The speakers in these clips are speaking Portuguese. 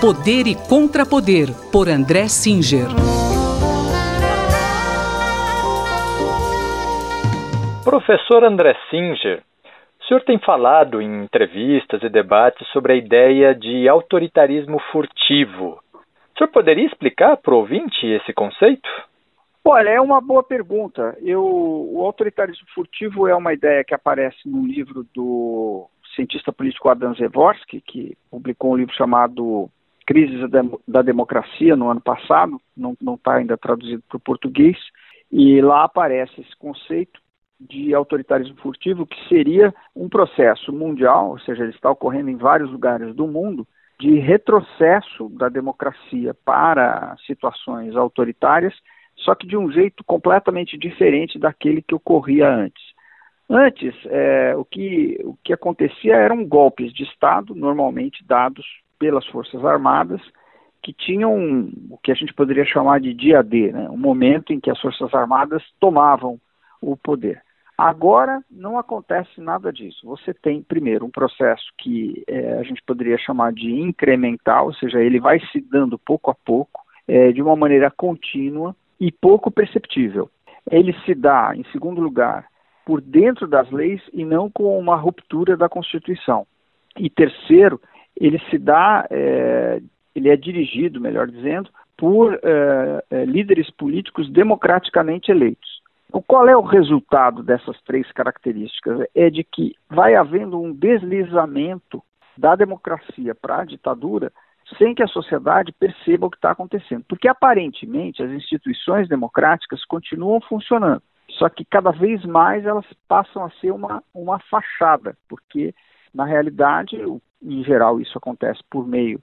Poder e Contrapoder, por André Singer. Professor André Singer, o senhor tem falado em entrevistas e debates sobre a ideia de autoritarismo furtivo. O senhor poderia explicar para o ouvinte esse conceito? Olha, é uma boa pergunta. Eu, o autoritarismo furtivo é uma ideia que aparece no livro do cientista político Adam Zevorsky, que publicou um livro chamado Crises da Democracia no ano passado, não está ainda traduzido para o português, e lá aparece esse conceito de autoritarismo furtivo, que seria um processo mundial, ou seja, ele está ocorrendo em vários lugares do mundo, de retrocesso da democracia para situações autoritárias só que de um jeito completamente diferente daquele que ocorria antes. Antes, é, o, que, o que acontecia eram golpes de Estado, normalmente dados pelas Forças Armadas, que tinham o que a gente poderia chamar de dia D, né? um momento em que as Forças Armadas tomavam o poder. Agora não acontece nada disso. Você tem, primeiro, um processo que é, a gente poderia chamar de incremental, ou seja, ele vai se dando pouco a pouco, é, de uma maneira contínua, e pouco perceptível. Ele se dá, em segundo lugar, por dentro das leis e não com uma ruptura da Constituição. E terceiro, ele se dá, é, ele é dirigido, melhor dizendo, por é, é, líderes políticos democraticamente eleitos. Então, qual é o resultado dessas três características? É de que vai havendo um deslizamento da democracia para a ditadura sem que a sociedade perceba o que está acontecendo. Porque aparentemente as instituições democráticas continuam funcionando, só que cada vez mais elas passam a ser uma, uma fachada, porque na realidade, em geral, isso acontece por meio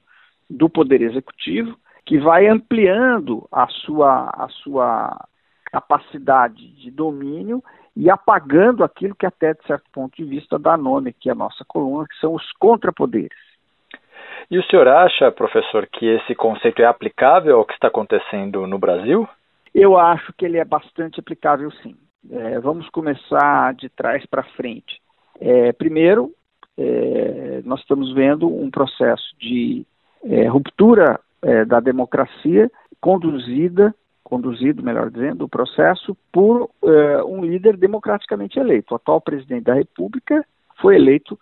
do poder executivo, que vai ampliando a sua, a sua capacidade de domínio e apagando aquilo que até de certo ponto de vista dá nome aqui à nossa coluna, que são os contrapoderes. E o senhor acha, professor, que esse conceito é aplicável ao que está acontecendo no Brasil? Eu acho que ele é bastante aplicável, sim. É, vamos começar de trás para frente. É, primeiro, é, nós estamos vendo um processo de é, ruptura é, da democracia conduzida, conduzido, melhor dizendo, o processo por é, um líder democraticamente eleito. O atual presidente da República foi eleito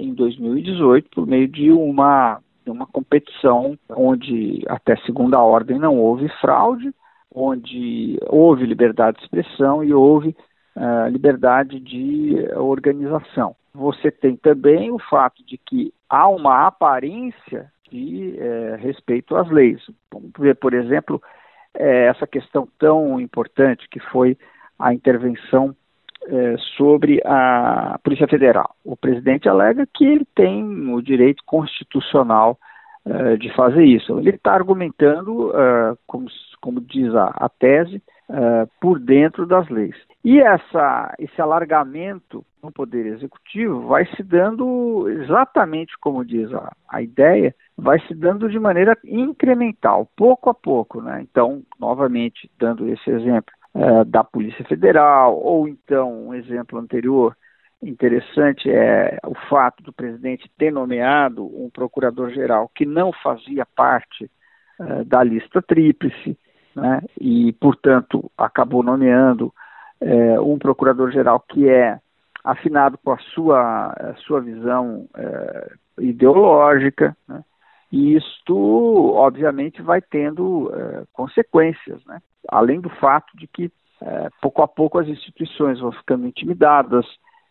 em 2018 por meio de uma, uma competição onde até segunda ordem não houve fraude, onde houve liberdade de expressão e houve uh, liberdade de organização. Você tem também o fato de que há uma aparência de eh, respeito às leis. Vamos ver, por exemplo, eh, essa questão tão importante que foi a intervenção é, sobre a Polícia Federal. O presidente alega que ele tem o direito constitucional é, de fazer isso. Ele está argumentando, é, como, como, diz a, a tese, é, por dentro das leis. E essa, esse alargamento no Poder Executivo vai se dando exatamente como diz a, a ideia, vai se dando de maneira incremental, pouco a pouco. Né? Então, novamente, dando esse exemplo, da Polícia Federal, ou então, um exemplo anterior interessante é o fato do presidente ter nomeado um procurador-geral que não fazia parte é, da lista tríplice, né, e, portanto, acabou nomeando é, um procurador-geral que é afinado com a sua, a sua visão é, ideológica, né, e isto, obviamente, vai tendo consequências, né? além do fato de que, pouco a pouco, as instituições vão ficando intimidadas,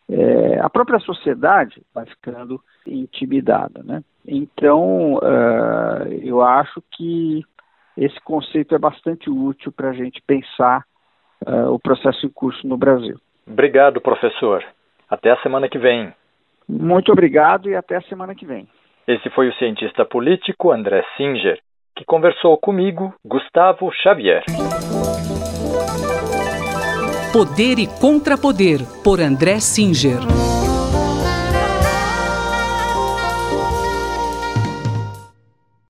é, a própria sociedade vai ficando intimidada. Né? Então, é, eu acho que esse conceito é bastante útil para a gente pensar é, o processo em curso no Brasil. Obrigado, professor. Até a semana que vem. Muito obrigado e até a semana que vem. Esse foi o cientista político André Singer, que conversou comigo, Gustavo Xavier. Poder e Contrapoder, por André Singer.